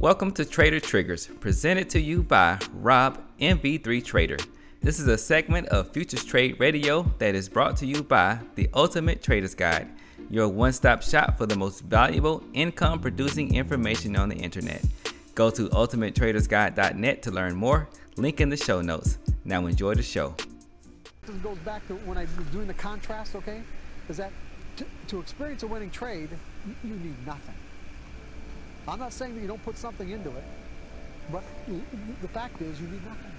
Welcome to Trader Triggers, presented to you by Rob MV3 Trader. This is a segment of Futures Trade Radio that is brought to you by the Ultimate Trader's Guide, your one stop shop for the most valuable income producing information on the internet. Go to ultimatetradersguide.net to learn more. Link in the show notes. Now enjoy the show. This goes back to when I was doing the contrast, okay? Is that to, to experience a winning trade, you need nothing. I'm not saying that you don't put something into it, but the fact is you need nothing.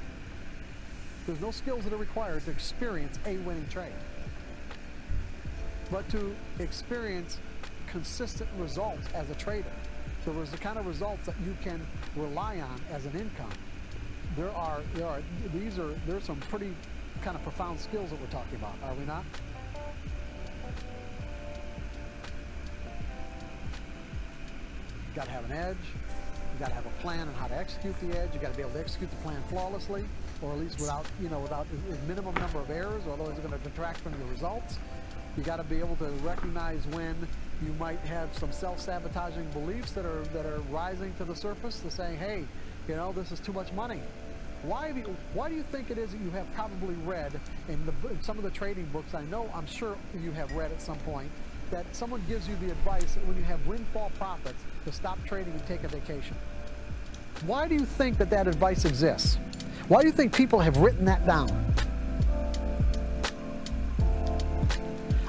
There's no skills that are required to experience a winning trade. But to experience consistent results as a trader, there was the kind of results that you can rely on as an income. There are, there are, these are, there's some pretty kind of profound skills that we're talking about, are we not? Got to have an edge. You got to have a plan on how to execute the edge. You got to be able to execute the plan flawlessly, or at least without, you know, without a minimum number of errors, otherwise it's going to detract from your results. You got to be able to recognize when you might have some self-sabotaging beliefs that are that are rising to the surface to say, hey, you know, this is too much money. Why do you, why do you think it is that you have probably read in, the, in some of the trading books? I know, I'm sure you have read at some point that someone gives you the advice that when you have windfall profits to stop trading and take a vacation. Why do you think that that advice exists? Why do you think people have written that down?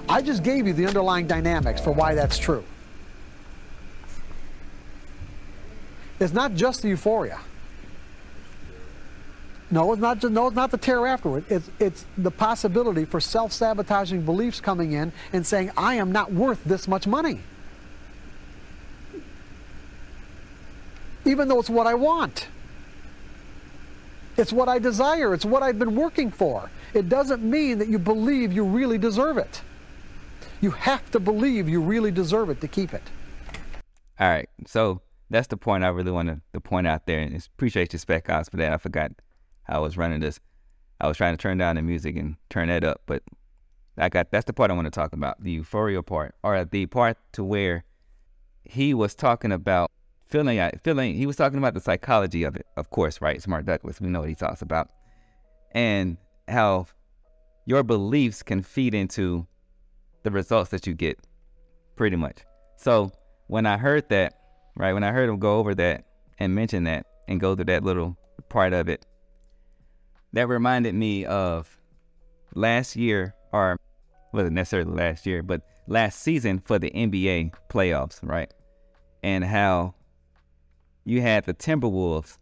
I just gave you the underlying dynamics for why that's true. It's not just the euphoria. No, it's not. No, it's not the terror afterward. It's it's the possibility for self-sabotaging beliefs coming in and saying, "I am not worth this much money," even though it's what I want. It's what I desire. It's what I've been working for. It doesn't mean that you believe you really deserve it. You have to believe you really deserve it to keep it. All right. So that's the point I really want to, point out there. And appreciate your spec guys for that. I forgot I was running this. I was trying to turn down the music and turn that up, but I got that's the part I want to talk about, the euphoria part, or the part to where he was talking about feeling uh, feeling he was talking about the psychology of it, of course, right? Mark Douglas, we know what he talks about. And how your beliefs can feed into the results that you get, pretty much. So when I heard that, right, when I heard him go over that and mention that and go through that little part of it, that reminded me of last year, or wasn't necessarily last year, but last season for the NBA playoffs, right? And how you had the Timberwolves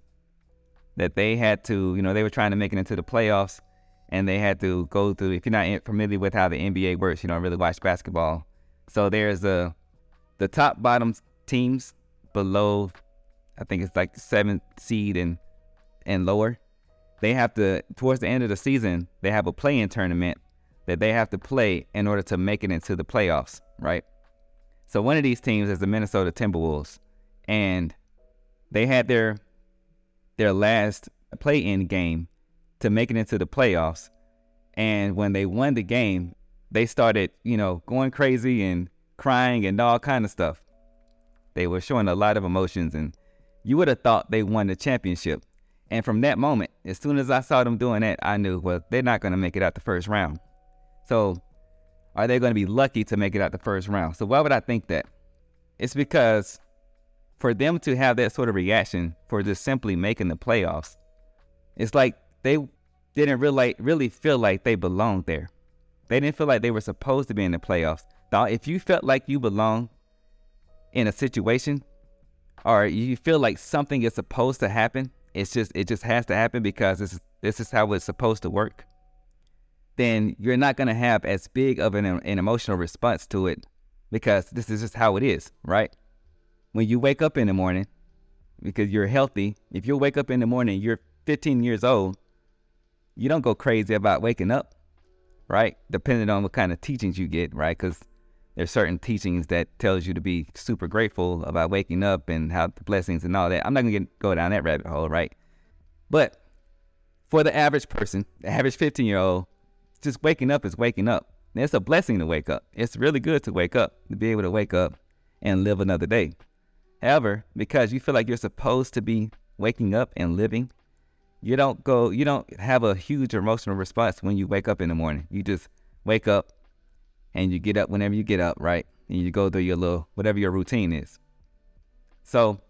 that they had to, you know, they were trying to make it into the playoffs and they had to go through, if you're not familiar with how the NBA works, you don't really watch basketball. So there's the, the top bottom teams below, I think it's like seventh seed and, and lower they have to towards the end of the season they have a play-in tournament that they have to play in order to make it into the playoffs, right? So one of these teams is the Minnesota Timberwolves, and they had their their last play-in game to make it into the playoffs. And when they won the game, they started, you know, going crazy and crying and all kind of stuff. They were showing a lot of emotions, and you would have thought they won the championship. And from that moment, as soon as I saw them doing that, I knew, well, they're not going to make it out the first round. So, are they going to be lucky to make it out the first round? So, why would I think that? It's because for them to have that sort of reaction for just simply making the playoffs, it's like they didn't really really feel like they belonged there. They didn't feel like they were supposed to be in the playoffs. Now, if you felt like you belong in a situation, or you feel like something is supposed to happen, it's just it just has to happen because this this is how it's supposed to work. Then you're not gonna have as big of an, an emotional response to it because this is just how it is, right? When you wake up in the morning, because you're healthy, if you wake up in the morning, you're 15 years old, you don't go crazy about waking up, right? Depending on what kind of teachings you get, right? Because there's certain teachings that tells you to be super grateful about waking up and how the blessings and all that. I'm not gonna get, go down that rabbit hole, right? But for the average person, the average 15 year old, just waking up is waking up. And it's a blessing to wake up. It's really good to wake up, to be able to wake up and live another day. However, because you feel like you're supposed to be waking up and living, you don't go you don't have a huge emotional response when you wake up in the morning. You just wake up and you get up whenever you get up, right? And you go through your little whatever your routine is. So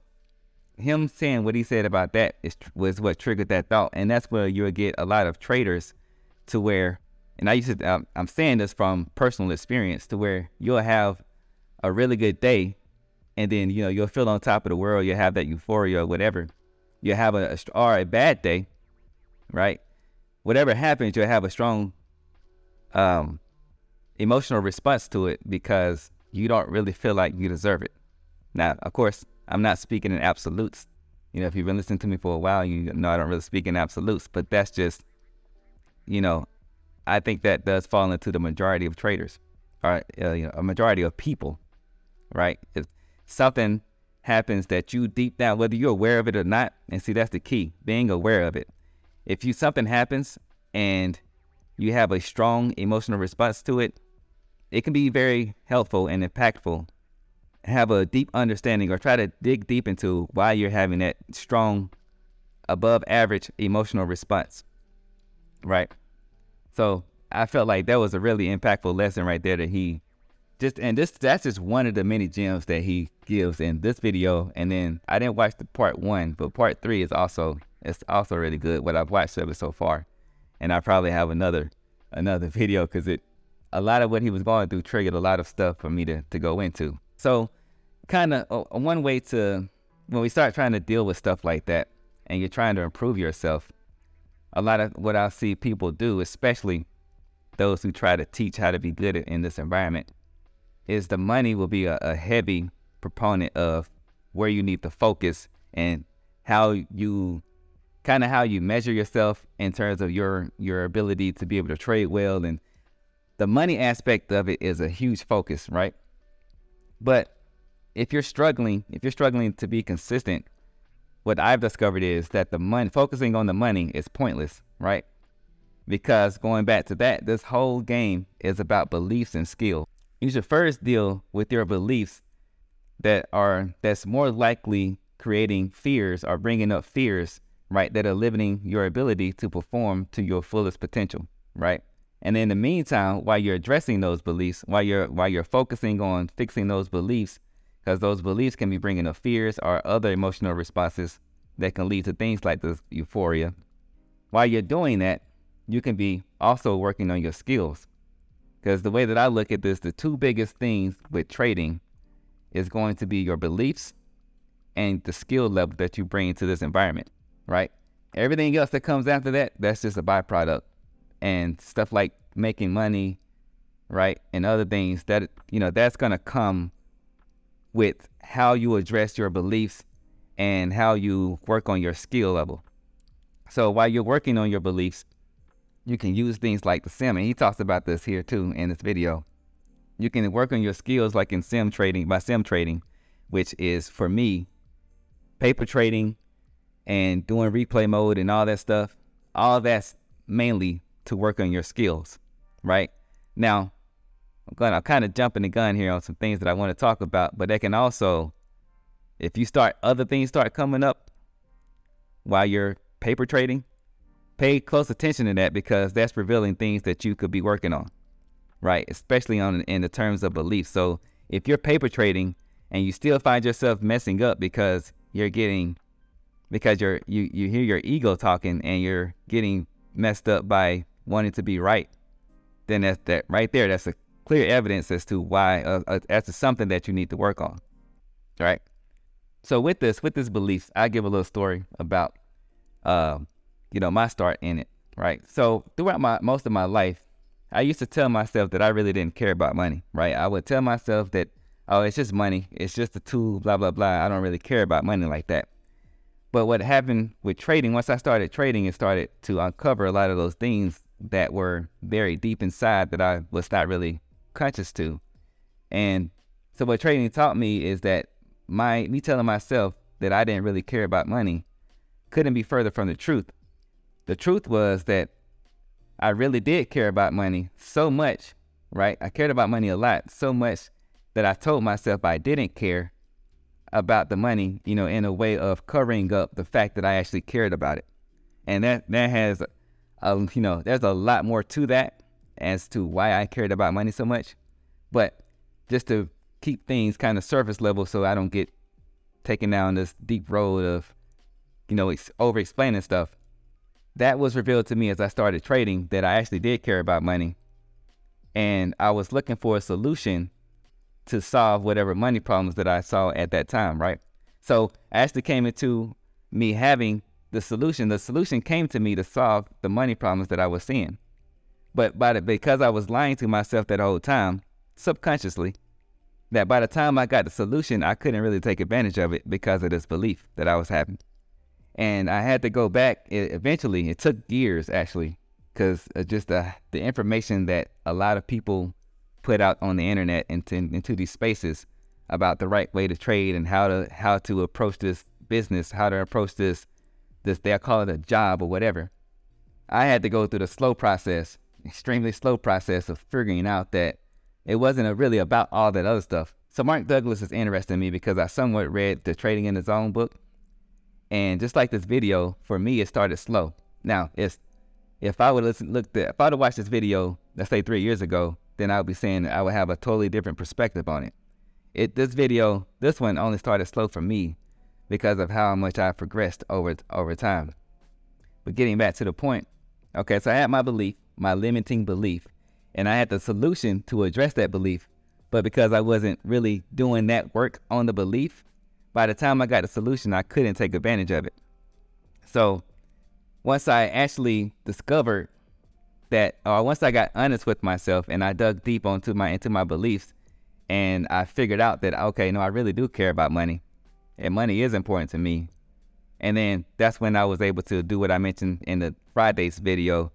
him saying what he said about that is was what triggered that thought, and that's where you'll get a lot of traders to where, and I used to I'm saying this from personal experience to where you'll have a really good day, and then you know you'll feel on top of the world, you'll have that euphoria or whatever, you'll have a, a or a bad day, right? Whatever happens, you'll have a strong um, emotional response to it because you don't really feel like you deserve it. Now, of course, I'm not speaking in absolutes. You know, if you've been listening to me for a while, you know I don't really speak in absolutes, but that's just, you know, I think that does fall into the majority of traders, or uh, you know, a majority of people, right? If something happens that you deep down, whether you're aware of it or not, and see that's the key, being aware of it. If you something happens and you have a strong emotional response to it, it can be very helpful and impactful. Have a deep understanding or try to dig deep into why you're having that strong, above average emotional response. Right? So I felt like that was a really impactful lesson right there that he just and this that's just one of the many gems that he gives in this video. And then I didn't watch the part one, but part three is also it's also really good. What I've watched of it so far, and I probably have another another video because it a lot of what he was going through triggered a lot of stuff for me to to go into. So, kind of uh, one way to when we start trying to deal with stuff like that, and you're trying to improve yourself, a lot of what I see people do, especially those who try to teach how to be good in this environment, is the money will be a, a heavy proponent of where you need to focus and how you kind of how you measure yourself in terms of your your ability to be able to trade well and the money aspect of it is a huge focus right? But if you're struggling if you're struggling to be consistent what i've discovered is that the money focusing on the money is pointless right? Because going back to that this whole game is about beliefs and skill. You should first deal with your beliefs that are that's more likely creating fears or bringing up fears right that are limiting your ability to perform to your fullest potential right and in the meantime while you're addressing those beliefs while you're while you're focusing on fixing those beliefs because those beliefs can be bringing up fears or other emotional responses that can lead to things like this euphoria while you're doing that you can be also working on your skills because the way that I look at this, the two biggest things with trading is going to be your beliefs and the skill level that you bring to this environment, right? Everything else that comes after that, that's just a byproduct. And stuff like making money, right? And other things that, you know, that's to come with how you address your beliefs and how you work on your skill level. So while you're working on your beliefs, you can use things like the sim, and he talks about this here too in this video. You can work on your skills like in sim trading by sim trading, which is for me, paper trading and doing replay mode and all that stuff. All that's mainly to work on your skills, right? Now, I'm going to kind of jumping the gun here on some things that I want to talk about, but they can also, if you start other things start coming up while you're paper trading, pay close attention to that because that's revealing things that you could be working on, right? Especially on in the terms of beliefs. So if you're paper trading and you still find yourself messing up because you're getting because you're you you hear your ego talking and you're getting messed up by wanting to be right, then that's that right there. That's a clear evidence as to why uh, uh, that's something that you need to work on, right? So with this with this beliefs, I give a little story about. Um, you know, my start in it, right? So throughout my most of my life, I used to tell myself that I really didn't care about money, right? I would tell myself that, oh, it's just money, it's just a tool, blah blah blah. I don't really care about money like that. But what happened with trading, once I started trading, it started to uncover a lot of those things that were very deep inside that I was not really conscious to. And so what trading taught me is that my me telling myself that I didn't really care about money couldn't be further from the truth the truth was that I really did care about money so much, right? I cared about money a lot, so much that I told myself I didn't care about the money, you know, in a way of covering up the fact that I actually cared about it. And that that has a, you know, there's a lot more to that as to why I cared about money so much. But just to keep things kind of surface level so I don't get taken down this deep road of, you know, over explaining stuff. That was revealed to me as I started trading that I actually did care about money. And I was looking for a solution to solve whatever money problems that I saw at that time, right? So actually came into me having the solution. The solution came to me to solve the money problems that I was seeing. But by the, because I was lying to myself that whole time, subconsciously, that by the time I got the solution, I couldn't really take advantage of it because of this belief that I was having. And I had to go back. It, eventually, it took years actually, because uh, just the the information that a lot of people put out on the internet into into these spaces about the right way to trade and how to how to approach this business, how to approach this this they'll call it a job or whatever. I had to go through the slow process, extremely slow process of figuring out that it wasn't really about all that other stuff. So Mark Douglas is interesting to me because I somewhat read the Trading in the Zone book, and just like this video, for me it started slow. Now, it's if I would listen, look, the, if I would have watched this video, let's say three years ago, then I would be saying I would have a totally different perspective on it. It this video, this one only started slow for me because of how much I progressed over over time. But getting back to the point, okay, so I had my belief, my limiting belief, and I had the solution to address that belief. But because I wasn't really doing that work on the belief, by the time I got the solution, I couldn't take advantage of it. So once I actually discovered that or once I got honest with myself and I dug deep onto my into my beliefs and I figured out that okay, no, I really do care about money. And money is important to me. And then that's when I was able to do what I mentioned in the Friday's video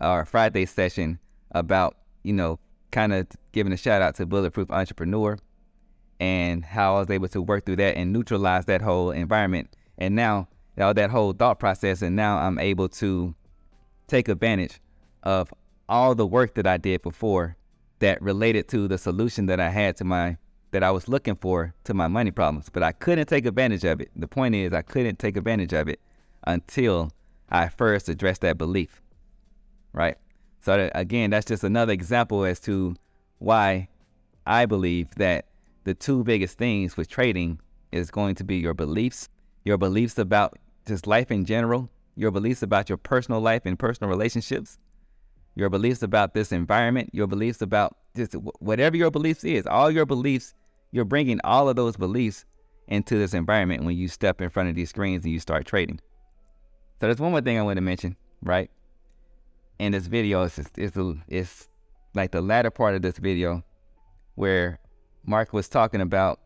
or Friday session about, you know, kind of giving a shout out to Bulletproof Entrepreneur and how I was able to work through that and neutralize that whole environment. And now, know, that whole thought process, and now I'm able to take advantage of all the work that I did before that related to the solution that I had to my that I was looking for to my money problems, but I couldn't take advantage of it. The point is, I couldn't take advantage of it until I first addressed that belief. Right? So, again, that's just another example as to why I believe that the two biggest things with trading is going to be your beliefs, your beliefs about just life in general, your beliefs about your personal life and personal relationships, your beliefs about this environment, your beliefs about just whatever your beliefs is, all your beliefs, you're bringing all of those beliefs into this environment when you step in front of these screens and you start trading. So there's one more thing I want to mention, right? In this video, it's, it's, it's like the latter part of this video where Mark was talking about,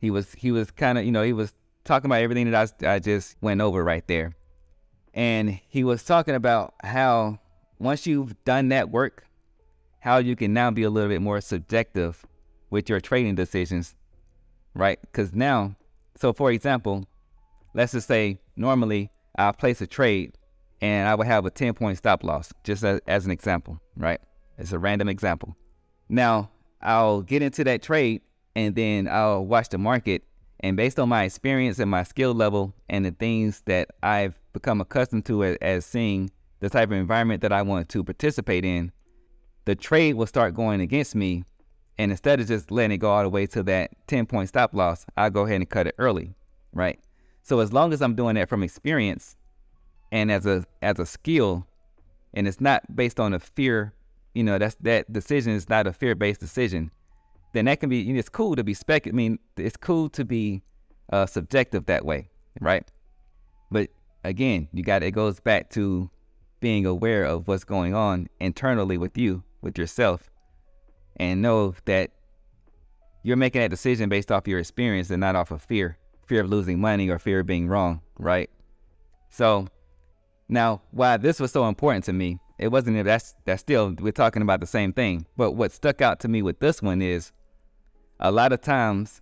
he was, he was kind of, you know, he was talking about everything that I, I just went over right there. And he was talking about how once you've done that work, how you can now be a little bit more subjective with your trading decisions, right? Because now, so for example, let's just say normally I'll place a trade and I would have a 10 point stop loss, just as, as an example, right? It's a random example. Now, I'll get into that trade and then I'll watch the market. And based on my experience and my skill level and the things that I've become accustomed to as, as seeing the type of environment that I want to participate in, the trade will start going against me. And instead of just letting it go all the way to that 10 point stop loss, I'll go ahead and cut it early, right? So as long as I'm doing that from experience and as a as a skill, and it's not based on a fear, you know, that's that decision is not a fear based decision, then that can be. You know, it's cool to be spec. I mean, it's cool to be uh, subjective that way, right? But again, you got it goes back to being aware of what's going on internally with you, with yourself, and know that you're making that decision based off your experience and not off of fear fear of losing money or fear of being wrong, right? So now, why this was so important to me, it wasn't that's that's still we're talking about the same thing. But what stuck out to me with this one is a lot of times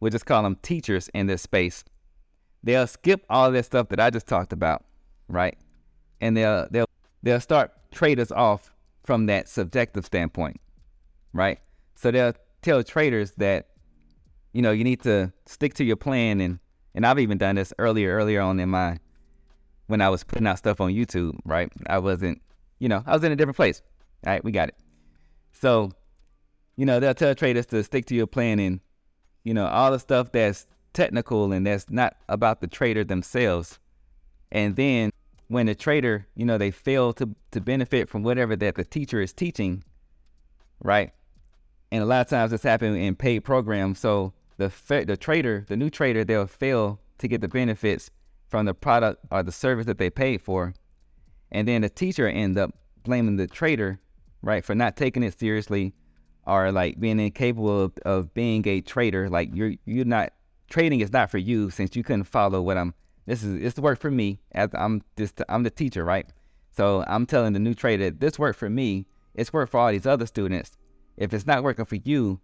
we just call them teachers in this space. They'll skip all this stuff that I just talked about, right? And they'll they'll they'll start traders off from that subjective standpoint, right? So they'll tell traders that you know, you need to stick to your plan and and I've even done this earlier earlier on in my when I was putting out stuff on YouTube, right? I wasn't, you know, I was in a different place. All right, we got it. So, you know, they'll tell traders to stick to your plan and, you know, all the stuff that's technical and that's not about the trader themselves. And then when a trader, you know, they fail to, to benefit from whatever that the teacher is teaching, right? And a lot of times it's happening in paid programs. So the the trader, the new trader, they'll fail to get the benefits from the product or the service that they paid for, and then the teacher end up blaming the trader, right, for not taking it seriously, or like being incapable of, of being a trader. Like you're you're not trading is not for you since you couldn't follow what I'm. This is it's work for me as I'm this I'm the teacher, right? So I'm telling the new trader this worked for me. It's worked for all these other students. If it's not working for you,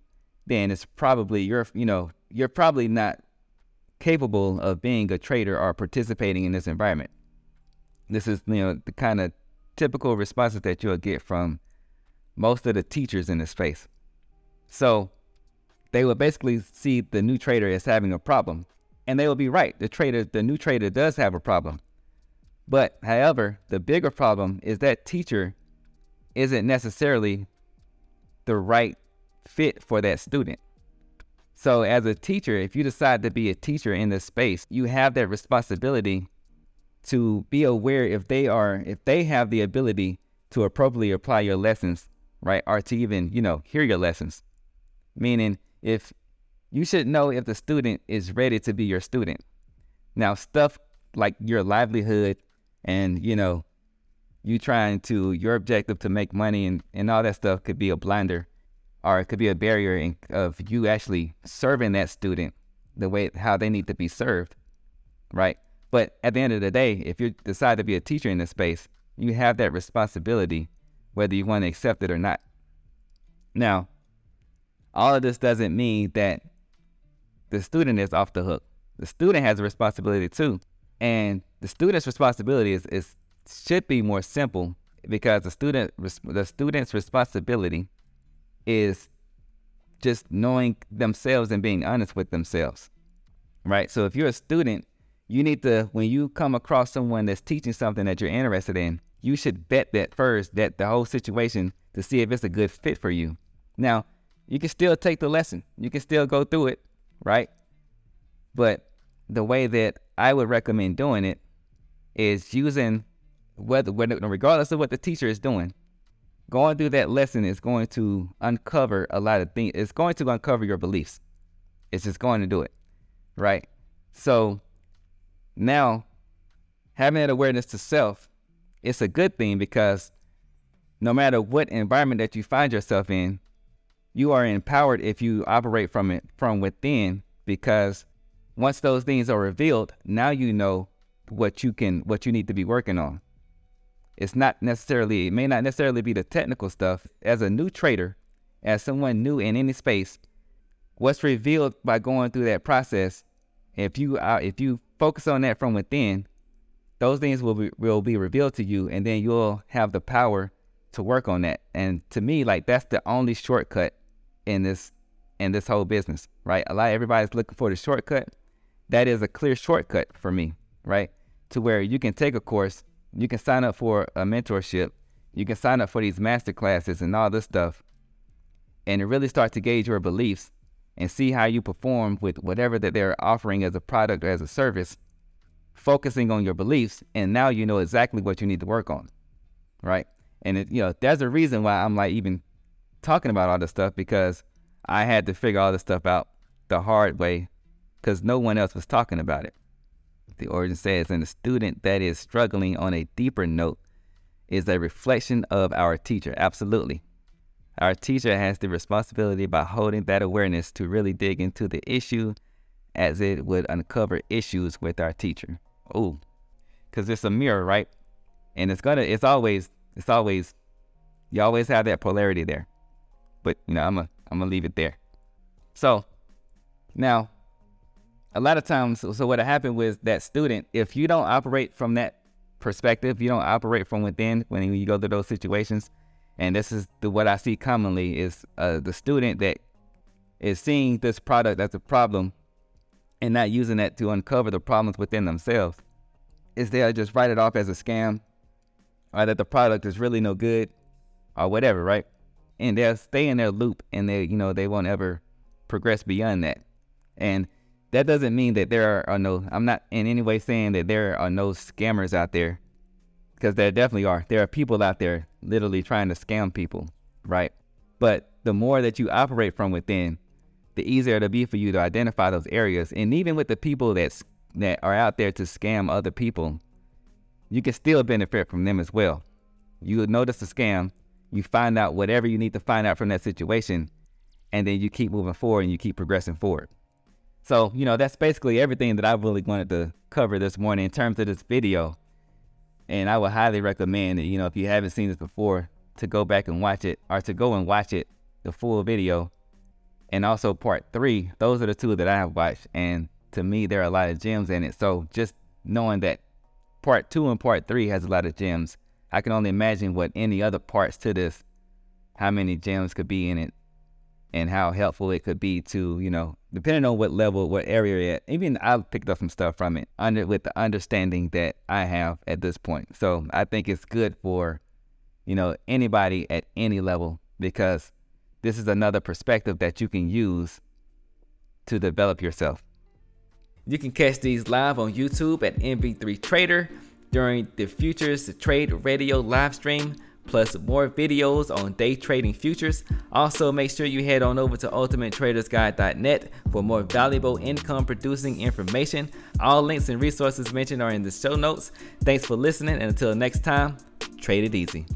then it's probably you're you know you're probably not capable of being a trader or participating in this environment. This is you know the kind of typical responses that you'll get from most of the teachers in this space. So they will basically see the new trader as having a problem, and they will be right. The trader, the new trader, does have a problem. But however, the bigger problem is that teacher isn't necessarily the right fit for that student. So, as a teacher, if you decide to be a teacher in this space, you have that responsibility to be aware if they are, if they have the ability to appropriately apply your lessons, right? Or to even, you know, hear your lessons. Meaning, if you should know if the student is ready to be your student. Now, stuff like your livelihood and, you know, you trying to, your objective to make money and, and all that stuff could be a blinder or it could be a barrier in, of you actually serving that student the way how they need to be served, right? But at the end of the day, if you decide to be a teacher in this space, you have that responsibility, whether you want to accept it or not. Now, all of this doesn't mean that the student is off the hook. The student has a responsibility too, and the student's responsibility is, is should be more simple because the student the student's responsibility is just knowing themselves and being honest with themselves. Right? So if you're a student, you need to when you come across someone that's teaching something that you're interested in, you should bet that first that the whole situation to see if it's a good fit for you. Now, you can still take the lesson. You can still go through it, right? But the way that I would recommend doing it is using whether, whether regardless of what the teacher is doing, going through that lesson is going to uncover a lot of things. It's going to uncover your beliefs. It's just going to do it, right? So now, having that awareness to self, it's a good thing because no matter what environment that you find yourself in, you are empowered if you operate from it from within because once those things are revealed, now you know what you can what you need to be working on. It's not necessarily, it may not necessarily be the technical stuff. As a new trader, as someone new in any space, what's revealed by going through that process, if you uh, if you focus on that from within, those things will be will be revealed to you, and then you'll have the power to work on that. And to me, like that's the only shortcut in this in this whole business, right? A lot of everybody's looking for the shortcut. That is a clear shortcut for me, right? To where you can take a course you can sign up for a mentorship. You can sign up for these master classes and all this stuff and it really start to gauge your beliefs and see how you perform with whatever that they're offering as a product or as a service, focusing on your beliefs. And now you know exactly what you need to work on. Right. And it, you know, there's a reason why I'm like even talking about all this stuff because I had to figure all this stuff out the hard way because no one else was talking about it. The origin says, and the student that is struggling on a deeper note is a reflection of our teacher. Absolutely. Our teacher has the responsibility by holding that awareness to really dig into the issue as it would uncover issues with our teacher. Oh, because it's a mirror, right? And it's gonna, it's always, it's always, you always have that polarity there. But you know, I'm gonna, I'm gonna leave it there. So now a lot of times, so what happened with that student, if you don't operate from that perspective, you don't operate from within when you go through those situations. And this is the, what I see commonly is uh, the student that is seeing this product as a problem and not using that to uncover the problems within themselves. Is they'll just write it off as a scam or that the product is really no good or whatever, right? And they'll stay in their loop and they, you know, they won't ever progress beyond that. And that doesn't mean that there are no, I'm not in any way saying that there are no scammers out there because there definitely are. There are people out there literally trying to scam people, right? But the more that you operate from within, the easier it'll be for you to identify those areas. And even with the people that's, that are out there to scam other people, you can still benefit from them as well. You notice the scam, you find out whatever you need to find out from that situation, and then you keep moving forward and you keep progressing forward. So, you know, that's basically everything that I really wanted to cover this morning in terms of this video. And I would highly recommend that, you know, if you haven't seen this before, to go back and watch it or to go and watch it, the full video. And also part three, those are the two that I have watched. And to me, there are a lot of gems in it. So just knowing that part two and part three has a lot of gems, I can only imagine what any other parts to this, how many gems could be in it and how helpful it could be to, you know, depending on what level, what area you're at. Even I've picked up some stuff from it under with the understanding that I have at this point. So I think it's good for, you know, anybody at any level because this is another perspective that you can use to develop yourself. You can catch these live on YouTube at MV3 Trader during the Futures Trade Radio live stream plus more videos on day trading futures. Also, make sure you head on over to ultimatetradersguide.net for more valuable income producing information. All links and resources mentioned are in the show notes. Thanks for listening, and until next time, trade it easy.